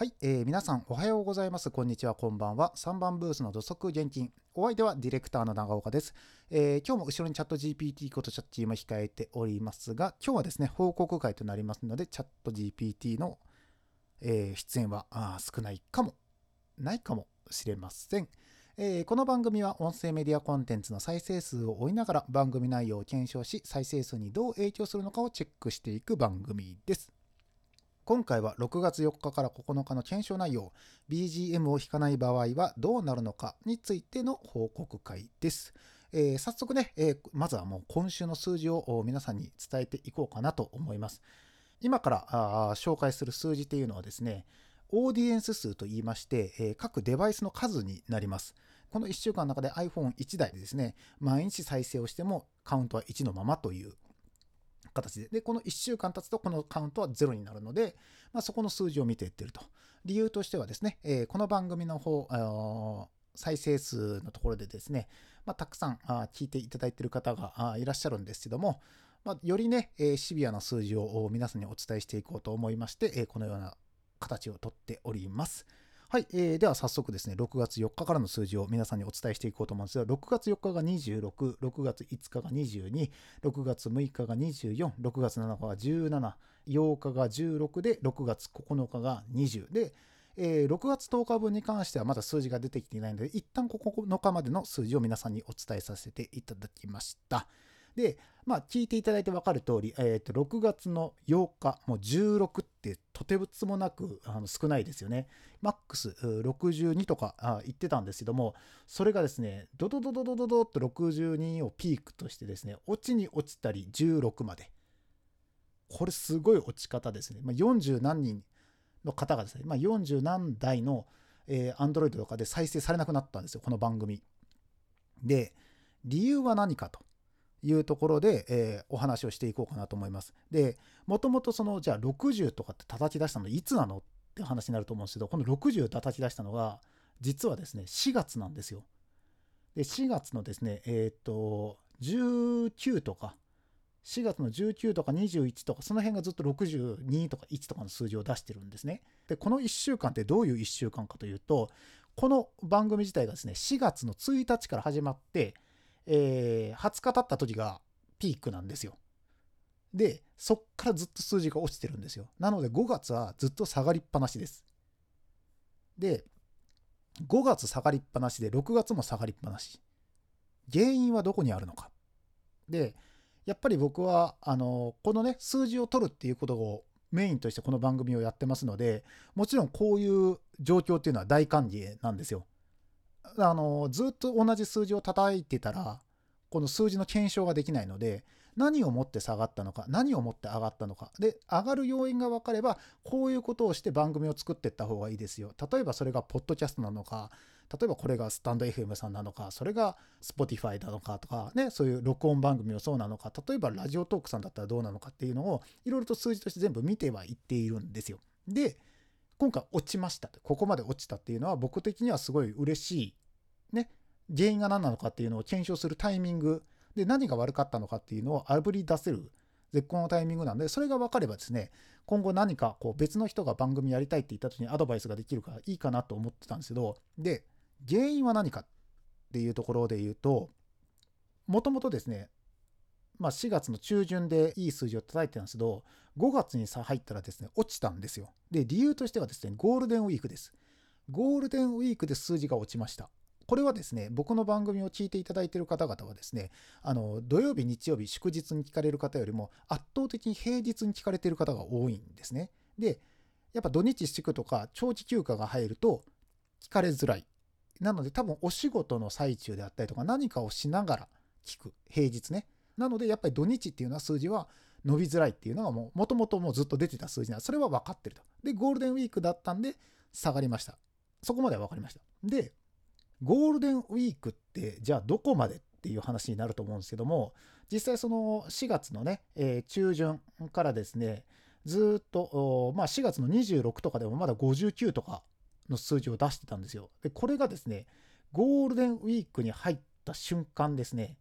はい、えー皆さんおはようございます。こんにちは、こんばんは。3番ブースの土足現金。お相手はディレクターの長岡です。えー今日も後ろにチャット GPT ことチャッチーも控えておりますが、今日はですね、報告会となりますので、チャット GPT の、えー出演はあ少ないかも、ないかもしれません。えーこの番組は音声メディアコンテンツの再生数を追いながら番組内容を検証し、再生数にどう影響するのかをチェックしていく番組です。今回は6月4日から9日の検証内容 BGM を弾かない場合はどうなるのかについての報告会です。えー早速ね、えーまずはもう今週の数字を皆さんに伝えていこうかなと思います。今からあ紹介する数字っていうのはですね、オーディエンス数と言いまして、えー各デバイスの数になります。この1週間の中で iPhone1 台でですね、毎日再生をしてもカウントは1のままという形で、で、この1週間経つとこのカウントは0になるので、まあ、そこの数字を見ていってると。理由としてはですね、えーこの番組の方、あの再生数のところでですね、まあ、たくさんあ聞いていただいている方がいらっしゃるんですけども、まあ、よりね、えーシビアな数字を皆さんにお伝えしていこうと思いまして、えーこのような形をとっております。はい、えーでは早速ですね、6月4日からの数字を皆さんにお伝えしていこうと思うんですが、6月4日が26、6月5日が22、6月6日が24、6月7日が17、8日が16で、6月9日が20で、えー6月10日分に関してはまだ数字が出てきていないので、一旦9日までの数字を皆さんにお伝えさせていただきました。で、まあ、聞いていただいて分かる通り、えー、と6月の8日、もう16ってとてつもなくあの少ないですよね。マックス62とかあ言ってたんですけども、それがですね、ドドドドドドドっと62をピークとしてですね、落ちに落ちたり16まで。これすごい落ち方ですね。まあ、40何人の方がですね、まあ、40何台の、えー、Android とかで再生されなくなったんですよ、この番組。で、理由は何かというところで、えーお話をしていこうかなと思います。で、もともとその、じゃあ60とかって叩き出したのいつなのって話になると思うんですけど、この60叩き出したのが、実はですね、4月なんですよ。で、4月のですね、えっ、と、19とか、4月の19とか21とか、その辺がずっと62とか1とかの数字を出してるんですね。で、この1週間ってどういう1週間かというと、この番組自体がですね、4月の1日から始まって、えー20日経った時がピークなんですよ。で、そっからずっと数字が落ちてるんですよ。なので5月はずっと下がりっぱなしです。で、5月下がりっぱなしで6月も下がりっぱなし。原因はどこにあるのか。で、やっぱり僕は、あの、このね、数字を取るっていうことをメインとしてこの番組をやってますので、もちろんこういう状況っていうのは大歓迎なんですよ。あの、ずっと同じ数字を叩いてたら、この数字の検証ができないので、何をもって下がったのか、何をもって上がったのか。で、上がる要因が分かれば、こういうことをして番組を作っていった方がいいですよ。例えばそれがポッドキャストなのか、例えばこれがスタンド FM さんなのか、それが Spotify なのかとか、ね、そういう録音番組もそうなのか、例えばラジオトークさんだったらどうなのかっていうのを、いろいろと数字として全部見てはいっているんですよ。で、今回落ちました。ここまで落ちたっていうのは僕的にはすごい嬉しい。ね。原因が何なのかっていうのを検証するタイミングで何が悪かったのかっていうのをあぶり出せる絶好のタイミングなんで、それが分かればですね、今後何かこう別の人が番組やりたいって言った時にアドバイスができるからいいかなと思ってたんですけど、で、原因は何かっていうところで言うと、もともとですね、まあ4月の中旬でいい数字を叩いてたんですけど、5月にさ入ったらですね、落ちたんですよ。で、理由としてはですね、ゴールデンウィークです。ゴールデンウィークで数字が落ちました。これはですね、僕の番組を聞いていただいている方々はですね、あの土曜日、日曜日、祝日に聞かれる方よりも圧倒的に平日に聞かれている方が多いんですね。で、やっぱ土日祝とか長期休暇が入ると聞かれづらい。なので多分お仕事の最中であったりとか何かをしながら聞く。平日ね。なのでやっぱり土日っていうのは数字は伸びづらいっていうのがもう元々もうずっと出てた数字なんでそれは分かってると。で、ゴールデンウィークだったんで下がりました。そこまでは分かりました。で、ゴールデンウィークってじゃあどこまでっていう話になると思うんですけども実際その4月のね、えー中旬からですねずっと、まあ、4月の26とかでもまだ59とかの数字を出してたんですよ。でこれがですねゴールデンウィークに入った瞬間ですね、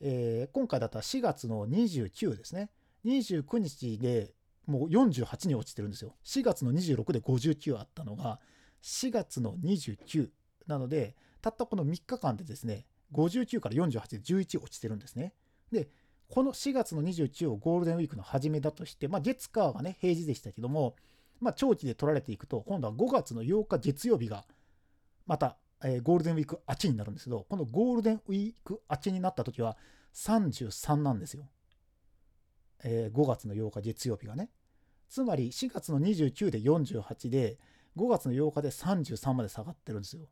えー今回だったら4月の29ですね29日でもう48に落ちてるんですよ。4月の26で59あったのが、4月の29なので、たったこの3日間でですね、59から48で11落ちてるんですね。で、この4月の29をゴールデンウィークの初めだとして、まあ、月火がね、平時でしたけども、まあ、長期で取られていくと、今度は5月の8日月曜日が、また、えー、ゴールデンウィークあちになるんですけど、このゴールデンウィークあちになった時は33なんですよ。えー、5月の8日月曜日がね。つまり4月の29で48で、5月の8日で33まで下がってるんですよ。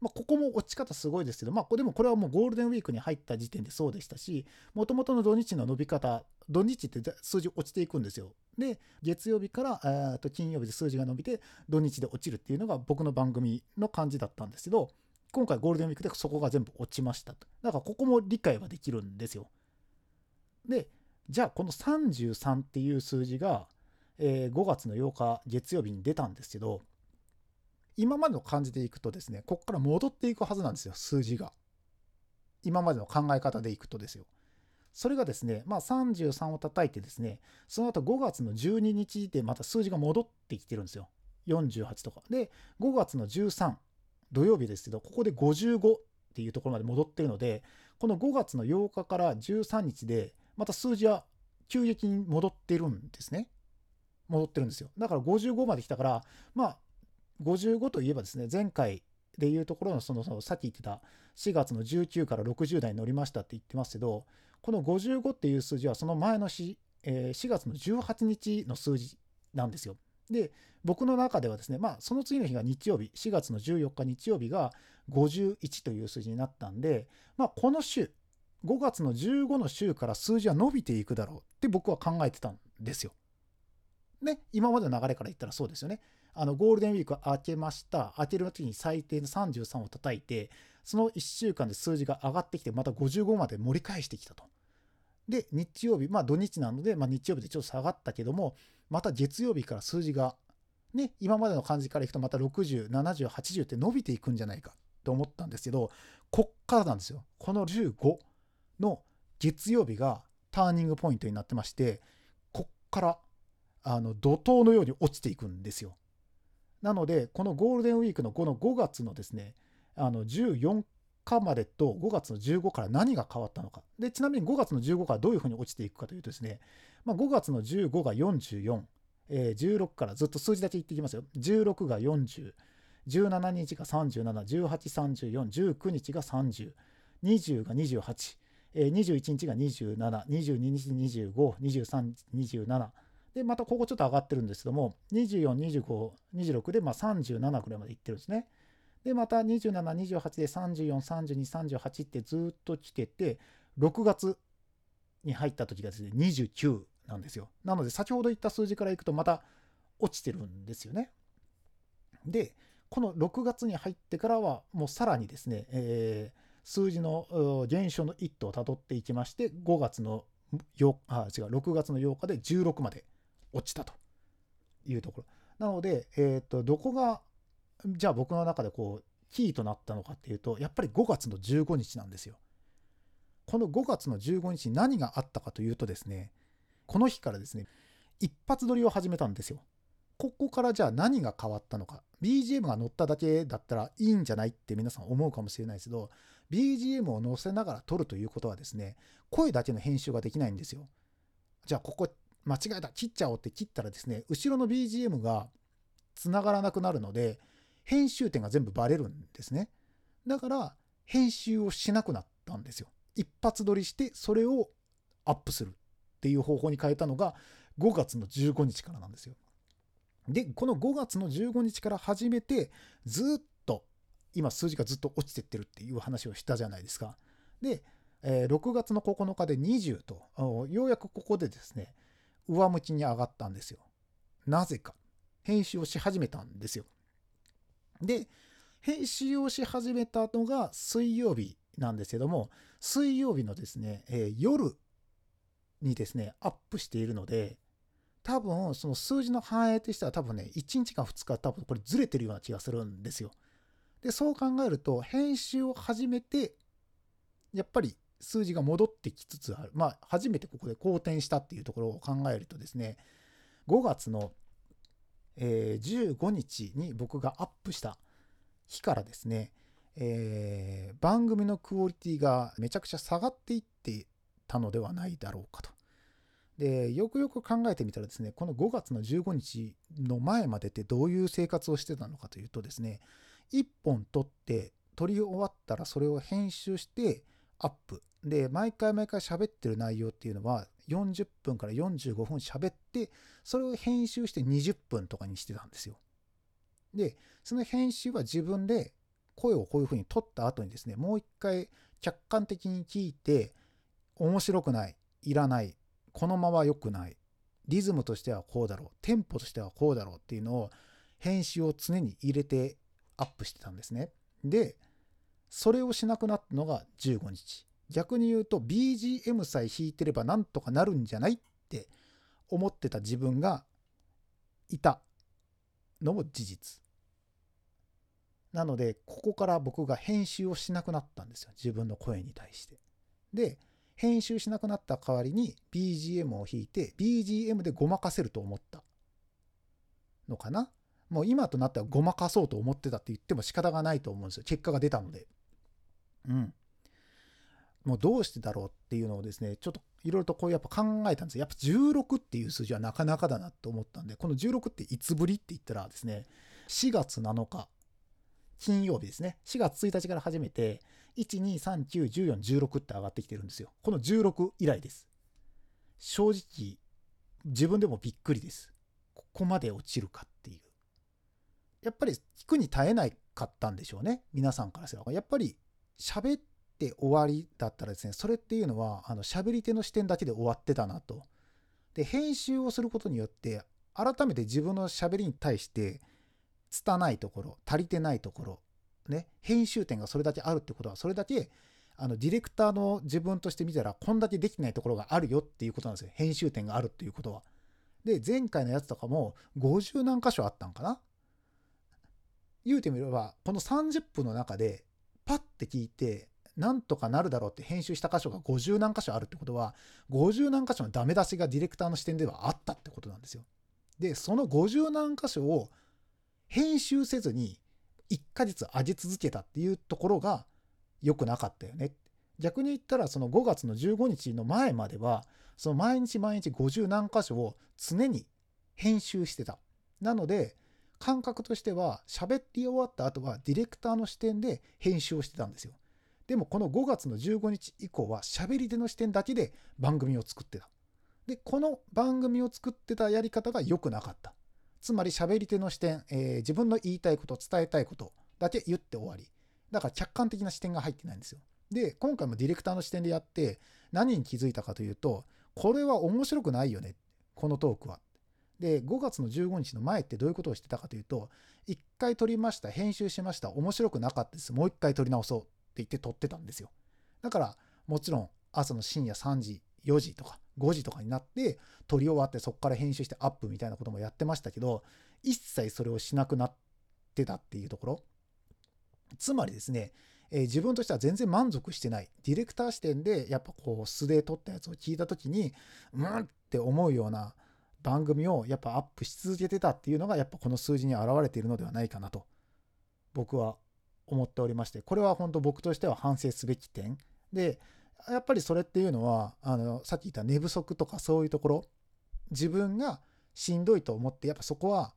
まあ、ここも落ち方すごいですけど、まあ、でもこれはもうゴールデンウィークに入った時点でそうでしたし、もともとの土日の伸び方、土日って数字落ちていくんですよ。で、月曜日からと金曜日で数字が伸びて、土日で落ちるっていうのが僕の番組の感じだったんですけど、今回ゴールデンウィークでそこが全部落ちましたと。だからここも理解はできるんですよ。で、じゃあこの33っていう数字が、えー、5月の8日月曜日に出たんですけど、今までの感じでいくとですね、ここから戻っていくはずなんですよ、数字が。今までの考え方でいくとですよ。それがですね、まあ33を叩いてですね、その後5月の12日でまた数字が戻ってきてるんですよ。48とか。で、5月の13、土曜日ですけど、ここで55っていうところまで戻ってるので、この5月の8日から13日で、また数字は急激に戻ってるんですね。戻ってるんですよ。だから55まで来たから、まあ、55といえばですね、前回でいうところのその、さっき言ってた4月の19から60代に乗りましたって言ってますけど、この55っていう数字はその前の日、えー、4月の18日の数字なんですよ。で、僕の中ではですね、まあその次の日が日曜日、4月の14日日曜日が51という数字になったんで、まあこの週、5月の15の週から数字は伸びていくだろうって僕は考えてたんですよ。ね、今までの流れから言ったらそうですよね。あのゴールデンウィーク明けました。明ける時に最低の33を叩いて、その1週間で数字が上がってきて、また55まで盛り返してきたと。で、日曜日、まあ土日なので、まあ、日曜日でちょっと下がったけども、また月曜日から数字が、ね、今までの感じからいくとまた60、70、80って伸びていくんじゃないかと思ったんですけど、こっからなんですよ。この15の月曜日がターニングポイントになってまして、こっからあの怒涛のように落ちていくんですよ。なので、このゴールデンウィークのこの5月のですね、あの14日までと5月の15から何が変わったのか。で、ちなみに5月の15からどういうふうに落ちていくかというとですね、まあ、5月の15が44、えー、16からずっと数字だけ言っていきますよ。16が40、17日が37、18、34、19日が30、20が28、えー、21日が27、22日25、23、27、で、またここちょっと上がってるんですけども、24、25、26でまあ37くらいまでいってるんですね。で、また27、28で34、32、38ってずっと来てて、6月に入った時がですね、29なんですよ。なので、先ほど言った数字からいくとまた落ちてるんですよね。で、この6月に入ってからは、もうさらにですね、えー、数字の減少の一途をたどっていきまして、5月の8あ違う6月の8日で16まで落ちたというところ。なので、えっ、ー、と、どこが、じゃあ僕の中でこう、キーとなったのかっていうと、やっぱり5月の15日なんですよ。この5月の15日に何があったかというとですね、この日からですね、一発撮りを始めたんですよ。ここからじゃあ何が変わったのか。BGM が乗っただけだったらいいんじゃないって皆さん思うかもしれないですけど、BGM を載せながら撮るということはですね、声だけの編集ができないんですよ。じゃあここ間違えた切っちゃおうって切ったらですね後ろの BGM が繋がらなくなるので編集点が全部バレるんですね。だから編集をしなくなったんですよ。一発撮りしてそれをアップするっていう方法に変えたのが5月の15日からなんですよ。でこの5月の15日から始めてずっと今数字がずっと落ちてってるっていう話をしたじゃないですか。で、えー、6月の9日で20とようやくここでですね上向きに上がったんですよ。なぜか。編集をし始めたんですよ。で、編集をし始めたのが水曜日なんですけども、水曜日のですね、えー、夜にですね、アップしているので、多分その数字の反映としては多分ね、1日か2日多分これずれてるような気がするんですよ。で、そう考えると、編集を始めて、やっぱり数字が戻ってきつつある。まあ、初めてここで好転したっていうところを考えるとですね、5月の、えー、15日に僕がアップした日からですね、えー、番組のクオリティがめちゃくちゃ下がっていってたのではないだろうかと。で、よくよく考えてみたらですね、この5月の15日の前までってどういう生活をしてたのかというとですね、1本撮って撮り終わったらそれを編集してアップ。で、毎回毎回喋ってる内容っていうのは40分から45分喋って、それを編集して20分とかにしてたんですよ。で、その編集は自分で声をこういうふうに撮った後にですね、もう一回客観的に聞いて、面白くない、いらない、このまま良くない、リズムとしてはこうだろう、テンポとしてはこうだろうっていうのを編集を常に入れてアップしてたんですね。で、それをしなくなったのが15日。逆に言うと BGM さえ弾いてればなんとかなるんじゃないって思ってた自分がいたのも事実。なので、ここから僕が編集をしなくなったんですよ。自分の声に対して。で、編集しなくなった代わりに BGM を弾いて BGM でごまかせると思ったのかなもう今となってはごまかそうと思ってたって言っても仕方がないと思うんですよ。結果が出たので。うん。もうどうしてだろうっていうのをですね、ちょっといろいろとこうやっぱ考えたんですやっぱ16っていう数字はなかなかだなと思ったんで、この16っていつぶりって言ったらですね、4月7日、金曜日ですね。4月1日から始めて、1、2、3、9、14、16って上がってきてるんですよ。この16以来です。正直、自分でもびっくりです。ここまで落ちるかっていう。やっぱり聞くに耐えないかったんでしょうね。皆さんからすれば。やっぱり喋って終わりだったらですね、それっていうのは、あの、喋り手の視点だけで終わってたなと。で、編集をすることによって、改めて自分の喋りに対して、拙いところ、足りてないところ、ね、編集点がそれだけあるってことは、それだけあのディレクターの自分として見たら、こんだけできないところがあるよっていうことなんですよ。編集点があるっていうことは。で、前回のやつとかも50何箇所あったんかな？言うてみれば、この30分の中で、パッて聞いて、なんとかなるだろうって編集した箇所が50何箇所あるってことは、50何箇所のダメ出しがディレクターの視点ではあったってことなんですよ。で、その50何箇所を編集せずに1ヶ月上げ続けたっていうところが良くなかったよね。逆に言ったらその5月の15日の前まではその毎日毎日50何箇所を常に編集してた。なので感覚としては喋って終わった後はディレクターの視点で編集をしてたんですよ。でもこの5月の15日以降は喋り手の視点だけで番組を作ってた。で、この番組を作ってたやり方が良くなかった。つまり喋り手の視点、えー、自分の言いたいこと、伝えたいことだけ言って終わり。だから客観的な視点が入ってないんですよ。で、今回もディレクターの視点でやって、何に気づいたかというと、これは面白くないよね。このトークは。で、5月の15日の前ってどういうことをしてたかというと、1回撮りました、編集しました、面白くなかったです。もう1回撮り直そう言って撮ってたんですよ。だから、もちろん朝の深夜3時、4時とか5時とかになって撮り終わってそこから編集してアップみたいなこともやってましたけど一切それをしなくなってたっていうところ。つまりですね、えー、自分としては全然満足してない。ディレクター視点でやっぱこう素で撮ったやつを聞いた時にうんって思うような番組をやっぱアップし続けてたっていうのがやっぱこの数字に表れているのではないかなと。僕は思っておりましてこれは本当僕としては反省すべき点でやっぱりそれっていうのはあのさっき言った寝不足とかそういうところ自分がしんどいと思ってやっぱそこは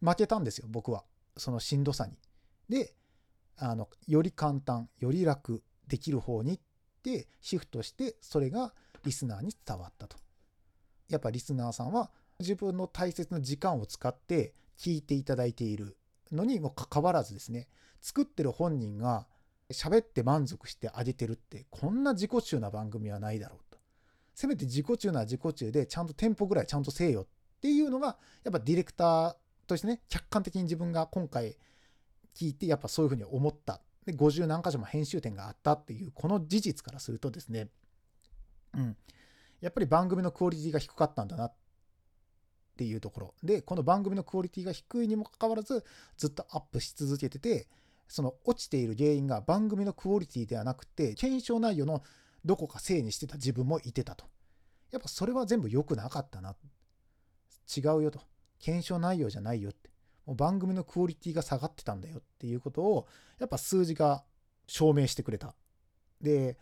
負けたんですよ僕はそのしんどさに。であのより簡単より楽できる方にってシフトしてそれがリスナーに伝わったと。やっぱリスナーさんは自分の大切な時間を使って聞いていただいているのにもかかわらずですね作ってる本人が喋って満足してあげてるってこんな自己中な番組はないだろうと。せめて自己中な自己中でちゃんとテンポぐらいちゃんとせえよっていうのがやっぱディレクターとしてね客観的に自分が今回聞いてやっぱそういうふうに思ったで50何箇所も編集点があったっていうこの事実からするとですねうんやっぱり番組のクオリティが低かったんだなっていうところでこの番組のクオリティが低いにもかかわらずずっとアップし続けててその落ちている原因が番組のクオリティではなくて、検証内容のどこかせいにしてた自分もいてたと。やっぱそれは全部良くなかったな。違うよと。検証内容じゃないよって。もう番組のクオリティが下がってたんだよっていうことを、やっぱ数字が証明してくれた。で、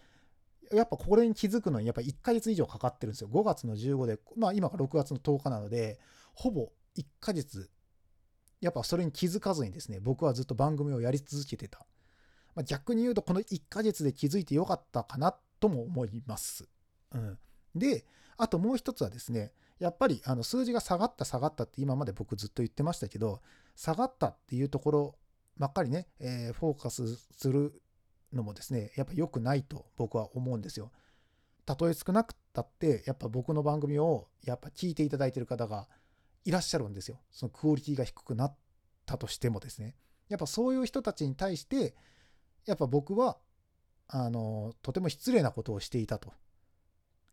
やっぱこれに気づくのにやっぱ1ヶ月以上かかってるんですよ。5月の15で、まあ今が6月の10日なので、ほぼ1ヶ月、やっぱそれに気づかずにですね、僕はずっと番組をやり続けてた。まあ、逆に言うとこの1ヶ月で気づいてよかったかなとも思います。うん。で、あともう一つはですね、やっぱりあの数字が下がった下がったって今まで僕ずっと言ってましたけど、下がったっていうところばっかりね、えー、フォーカスするのもですね、やっぱ良くないと僕は思うんですよ。たとえ少なくたって、やっぱ僕の番組をやっぱ聞いていただいてる方がいらっしゃるんですよ。そのクオリティが低くなったとしてもですね。やっぱそういう人たちに対して、やっぱ僕は、あの、とても失礼なことをしていたと、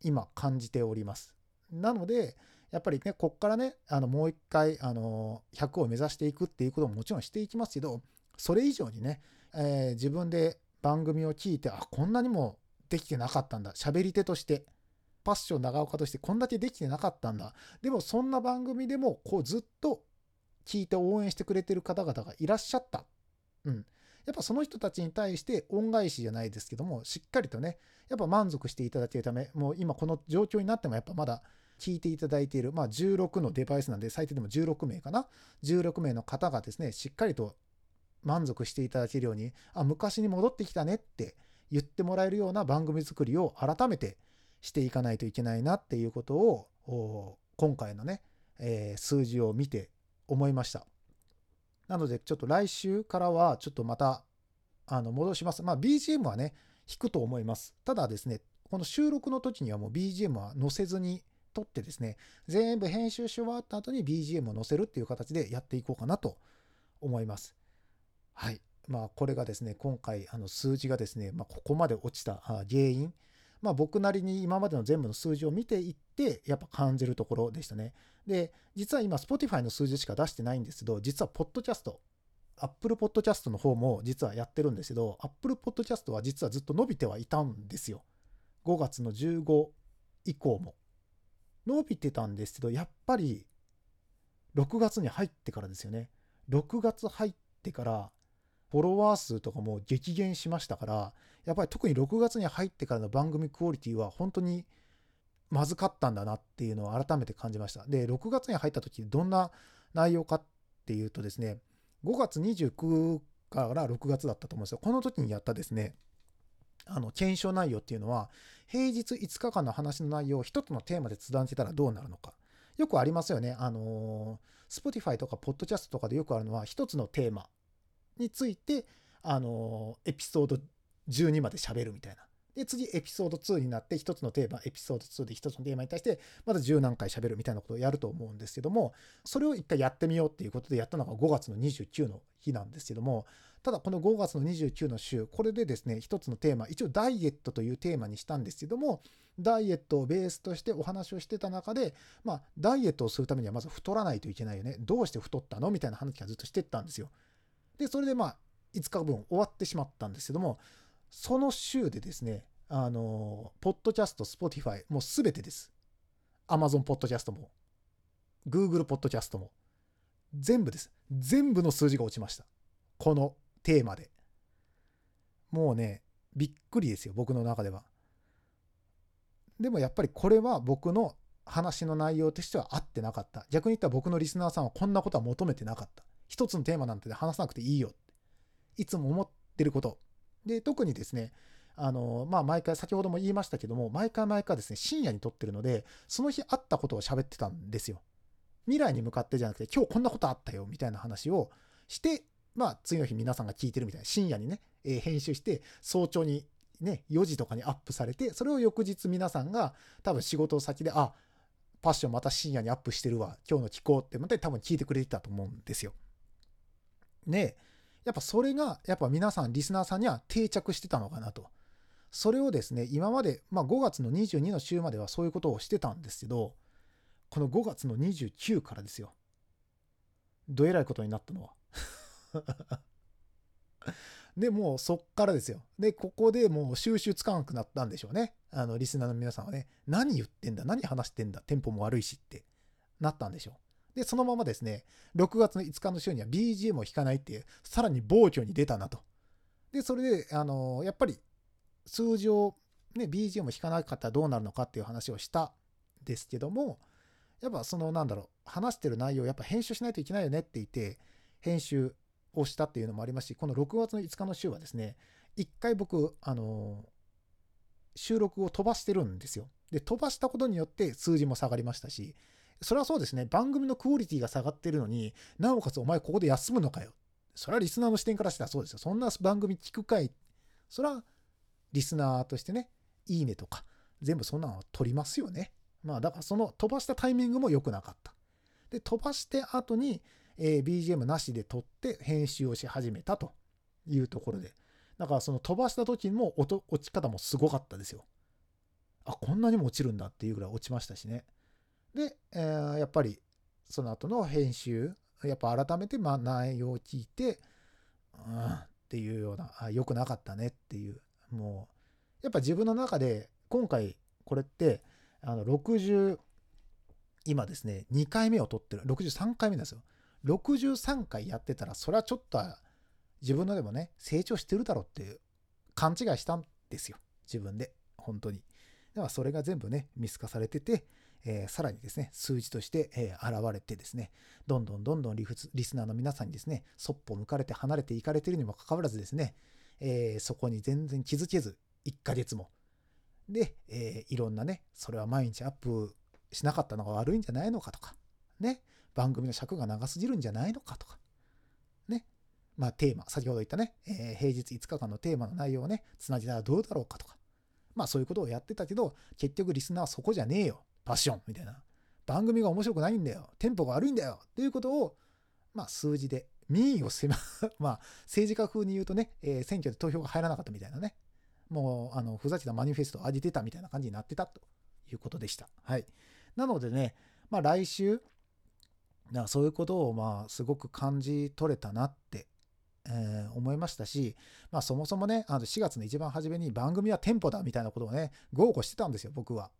今感じております。なので、やっぱりね、こっからね、あのもう一回、あの、100を目指していくっていうことももちろんしていきますけど、それ以上にね、えー、自分で番組を聞いて、あ、こんなにもできてなかったんだ。喋り手として、パッション長岡としてこんだけできてなかったんだ。でもそんな番組でも、こうずっと聞いて応援してくれてる方々がいらっしゃった。うん。やっぱその人たちに対して恩返しじゃないですけども、しっかりとね、やっぱ満足していただけるため、もう今この状況になってもやっぱまだ聞いていただいている、まあ16のデバイスなんで最低でも16名かな。16名の方がですね、しっかりと満足していただけるように、あ、昔に戻ってきたねって言ってもらえるような番組作りを改めてしていかないといけないなっていうことを、今回のね、えー、数字を見て思いました。なので、ちょっと来週からは、ちょっとまた、あの、戻します。まあ、BGM はね、弾くと思います。ただですね、この収録の時にはもう BGM は載せずに撮ってですね、全部編集し終わった後に BGM を載せるっていう形でやっていこうかなと思います。はい。まあ、これがですね、今回、あの数字がですね、まあ、ここまで落ちた原因、まあ、僕なりに今までの全部の数字を見ていって、やっぱ感じるところでしたね。で、実は今、Spotify の数字しか出してないんですけど、実は、ポッドキャスト、Apple Podcast の方も実はやってるんですけど、Apple Podcast は実はずっと伸びてはいたんですよ。5月の15以降も。伸びてたんですけど、やっぱり、6月に入ってからですよね。6月入ってから、フォロワー数とかも激減しましたから、やっぱり特に6月に入ってからの番組クオリティは本当にまずかったんだなっていうのを改めて感じました。で、6月に入った時どんな内容かっていうとですね、5月29から6月だったと思うんですよ。この時にやったですね、あの、検証内容っていうのは、平日5日間の話の内容を一つのテーマで伝えてたらどうなるのか。よくありますよね。あのー、Spotify とか Podcast とかでよくあるのは、一つのテーマについて、あのエピソード12まで喋るみたいな。で、次エピソード2になって一つのテーマ、エピソード2で一つのテーマに対してまだ10何回喋るみたいなことをやると思うんですけども、それを一回やってみようっていうことでやったのが5月の29の日なんですけども、ただこの5月の29の週、これでですね、一つのテーマ、一応ダイエットというテーマにしたんですけども、ダイエットをベースとしてお話をしてた中で、まあ、ダイエットをするためにはまず太らないといけないよね。どうして太ったの？みたいな話がずっとしてったんですよ。で、それでまあ、5日分終わってしまったんですけども、その週でですね、あの、ポッドキャスト、スポティファイ、もうすべてです。アマゾンポッドキャストも、グーグルポッドキャストも、全部です。全部の数字が落ちました。このテーマで。もうね、びっくりですよ、僕の中では。でもやっぱりこれは僕の話の内容としては合ってなかった。逆に言ったら僕のリスナーさんはこんなことは求めてなかった。一つのテーマなんて話さなくていいよって。いつも思ってること。で、特にですね、あの、まあ、毎回、先ほども言いましたけども、毎回毎回ですね、深夜に撮ってるので、その日あったことを喋ってたんですよ。未来に向かってじゃなくて、今日こんなことあったよ、みたいな話をして、まあ、次の日皆さんが聞いてるみたいな、深夜にね、えー、編集して、早朝にね、4時とかにアップされて、それを翌日皆さんが多分仕事先で、あ、パッションまた深夜にアップしてるわ、今日の聞こうってまた多分聞いてくれてたと思うんですよ。で、やっぱそれが、やっぱ皆さん、リスナーさんには定着してたのかなと。それをですね、今まで、まあ5月の22の週まではそういうことをしてたんですけど、この5月の29からですよ。どえらいことになったのは。で、もうそっからですよ。で、ここでもう収集つかなくなったんでしょうね。あの、リスナーの皆さんはね、何言ってんだ何話してんだテンポも悪いしってなったんでしょう。で、そのままですね、6月の5日の週には BGM を弾かないっていう、さらに暴挙に出たなと。で、それで、あのやっぱり数字を、ね、BGM を弾かなかったらどうなるのかっていう話をしたんですけども、やっぱそのなんだろう、話してる内容やっぱ編集しないといけないよねって言って、編集をしたっていうのもありますし、この6月の5日の週はですね、一回僕、あの収録を飛ばしてるんですよ。で、飛ばしたことによって数字も下がりましたし、それはそうですね、番組のクオリティが下がってるのになおかつお前ここで休むのかよ。それはリスナーの視点からしたらそうですよ。そんな番組聞くかい。それはリスナーとしてね、いいねとか、全部そんなの取りますよね。まあだからその飛ばしたタイミングも良くなかった。で、飛ばして後に、え、BGM なしで撮って編集をし始めたというところで。だからその飛ばした時も落ち方もすごかったですよ。あ、こんなにも落ちるんだっていうぐらい落ちましたしね。で、えー、やっぱりその後の編集、やっぱ改めてまあ内容を聞いて、うん、っていうような、あ、良くなかったねっていう、もう、やっぱ自分の中で今回これって、あの60、今ですね、2回目を取ってる、63回目なんですよ。63回やってたら、それはちょっと自分のでもね、成長してるだろうっていう勘違いしたんですよ。自分で。本当に。だからそれが全部ね、見透かされてて、えー、さらにですね、数字として、えー、現れてですね、どんどんどんどんリリスナーの皆さんにですね、そっぽ向かれて離れていかれているにもかかわらずですね、えー、そこに全然気づけず、1ヶ月も。で、えいろんなね、それは毎日アップしなかったのが悪いんじゃないのかとか、ね、番組の尺が長すぎるんじゃないのかとか、ね、まあテーマ、先ほど言ったね、え平日5日間のテーマの内容をね、つなぎたらどうだろうかとか、まあそういうことをやってたけど、結局リスナーはそこじゃねえよ。パッションみたいな。番組が面白くないんだよ。テンポが悪いんだよ。っていうことを、まあ数字で、民意を狭、まあ政治家風に言うとね、えー、選挙で投票が入らなかったみたいなね。もう、あの、ふざけたマニフェストを上げてたみたいな感じになってたということでした。はい。なのでね、まあ来週、だそういうことをまあすごく感じ取れたなって、えー、思いましたし、まあそもそもね、あの4月の一番初めに番組はテンポだみたいなことをね、豪語してたんですよ、僕は。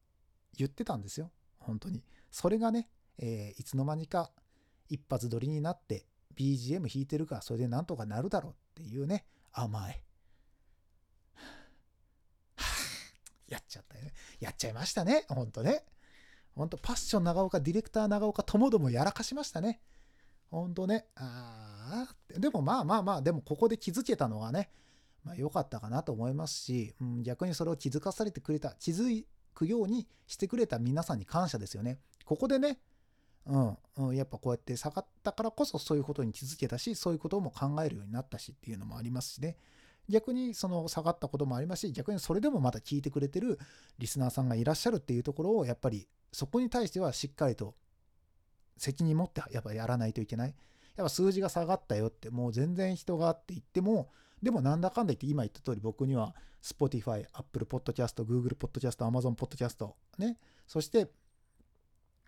言ってたんですよ。本当に。それがね、えー、いつの間にか一発撮りになって BGM 弾いてるからそれでなんとかなるだろうっていうね、甘え。やっちゃったよね。やっちゃいましたね。ほんとね。ほんとパッション長岡、ディレクター長岡ともどもやらかしましたね。ほんとね。ああ。でもまあまあまあ、でもここで気づけたのはね、まあ良かったかなと思いますし、うん、逆にそれを気づかされてくれた、気づいくようにしてくれた皆さんに感謝ですよね。ここでね、うん、うん、やっぱこうやって下がったからこそそういうことに気づけたし、そういうことも考えるようになったしっていうのもありますしね。逆にその下がったこともありますし、逆にそれでもまた聞いてくれてるリスナーさんがいらっしゃるっていうところを、やっぱりそこに対してはしっかりと責任持ってやっぱやらないといけない。やっぱ数字が下がったよって、もう全然人がって言っても、でもなんだかんだ言って今言った通り僕には Spotify、Apple Podcast、Google Podcast、Amazon Podcast、ね、そして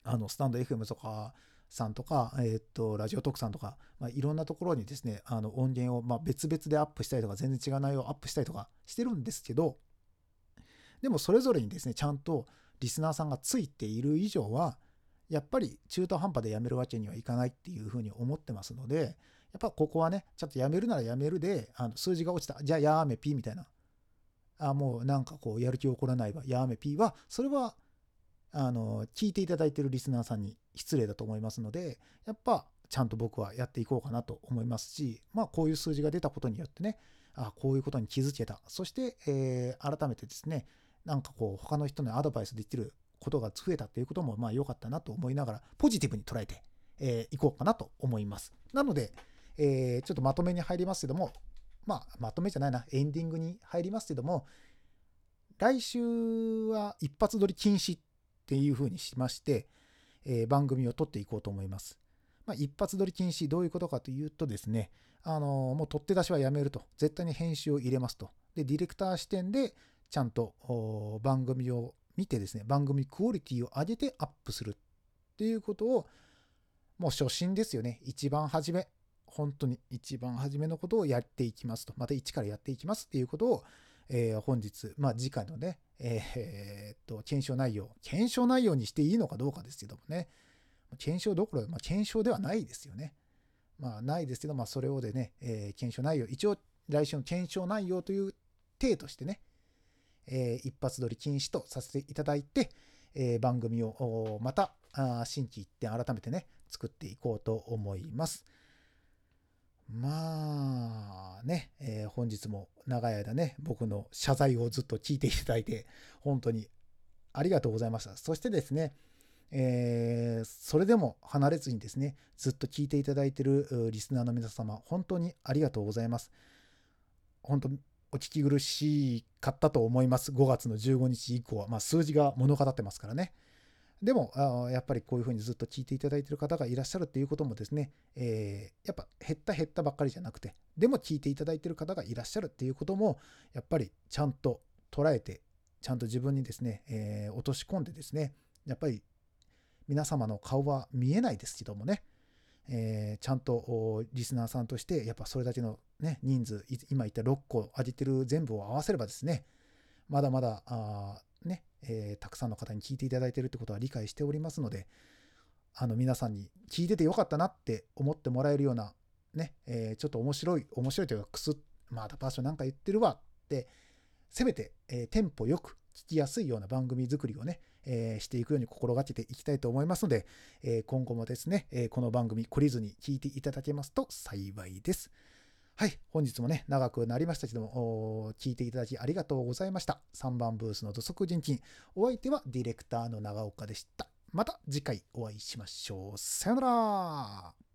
あのスタンド FM とかさんとか、えー、っとラジオトークさんとか、まあ、いろんなところにですねあの音源を、まあ、別々でアップしたりとか全然違う内容をアップしたりとかしてるんですけどでもそれぞれにですねちゃんとリスナーさんがついている以上はやっぱり中途半端でやめるわけにはいかないっていうふうに思ってますのでやっぱここはね、ちょっとやめるならやめるで、あの数字が落ちた。じゃあやめピーみたいな。あもうなんかこう、やる気起こらないわ。やめピーは、それは、あの、聞いていただいてるリスナーさんに失礼だと思いますので、やっぱ、ちゃんと僕はやっていこうかなと思いますし、まあ、こういう数字が出たことによってね、あこういうことに気づけた。そして、えー、改めてですね、なんかこう、他の人のアドバイスできることが増えたっていうことも、まあ、良かったなと思いながら、ポジティブに捉えてい、えー、こうかなと思います。なので、えー、ちょっとまとめに入りますけども、まあ、まとめじゃないな、エンディングに入りますけども、来週は一発撮り禁止っていう風にしまして、えー、番組を撮っていこうと思います。まあ、一発撮り禁止、どういうことかというとですね、あのー、もう取って出しはやめると。絶対に編集を入れますと。で、ディレクター視点でちゃんと番組を見てですね、番組クオリティを上げてアップするっていうことを、もう初心ですよね。一番初め。本当に一番初めのことをやっていきますと、また一からやっていきますっていうことを、えー、本日、まあ次回のね、えー、っと、検証内容、検証内容にしていいのかどうかですけどもね、検証どころ、まあ、検証ではないですよね。まあ、ないですけど、まあ、それをでね、えー、検証内容、一応、来週の検証内容という体としてね、えー、一発撮り禁止とさせていただいて、えー、番組をまた、あ新規一点改めてね、作っていこうと思います。まあね、えー、本日も長い間ね、僕の謝罪をずっと聞いていただいて、本当にありがとうございました。そしてですね、えー、それでも離れずにですね、ずっと聞いていただいているリスナーの皆様、本当にありがとうございます。本当、お聞き苦しかったと思います。5月の15日以降は、まあ、数字が物語ってますからね。でも、やっぱりこういうふうにずっと聞いていただいている方がいらっしゃるっていうこともですね、えー、やっぱ減った減ったばっかりじゃなくて、でも聞いていただいている方がいらっしゃるっていうことも、やっぱりちゃんと捉えて、ちゃんと自分にですね、えー、落とし込んでですね、やっぱり皆様の顔は見えないですけどもね、えー、ちゃんとリスナーさんとして、やっぱそれだけの、ね、人数、今言った6個上げてる全部を合わせればですね、まだまだあ、えー、たくさんの方に聞いていただいているってことは理解しておりますので、あの皆さんに聞いててよかったなって思ってもらえるような、ね、えー、ちょっと面白い、面白いというか、くすまた場所なんか言ってるわって、せめて、えー、テンポよく聞きやすいような番組作りをね、えー、していくように心がけていきたいと思いますので、えー、今後もですね、えー、この番組懲りずに聞いていただけますと幸いです。はい、本日もね、長くなりましたけども、聞いていただきありがとうございました。3番ブースの土足人金。お相手はディレクターの長岡でした。また次回お会いしましょう。さよなら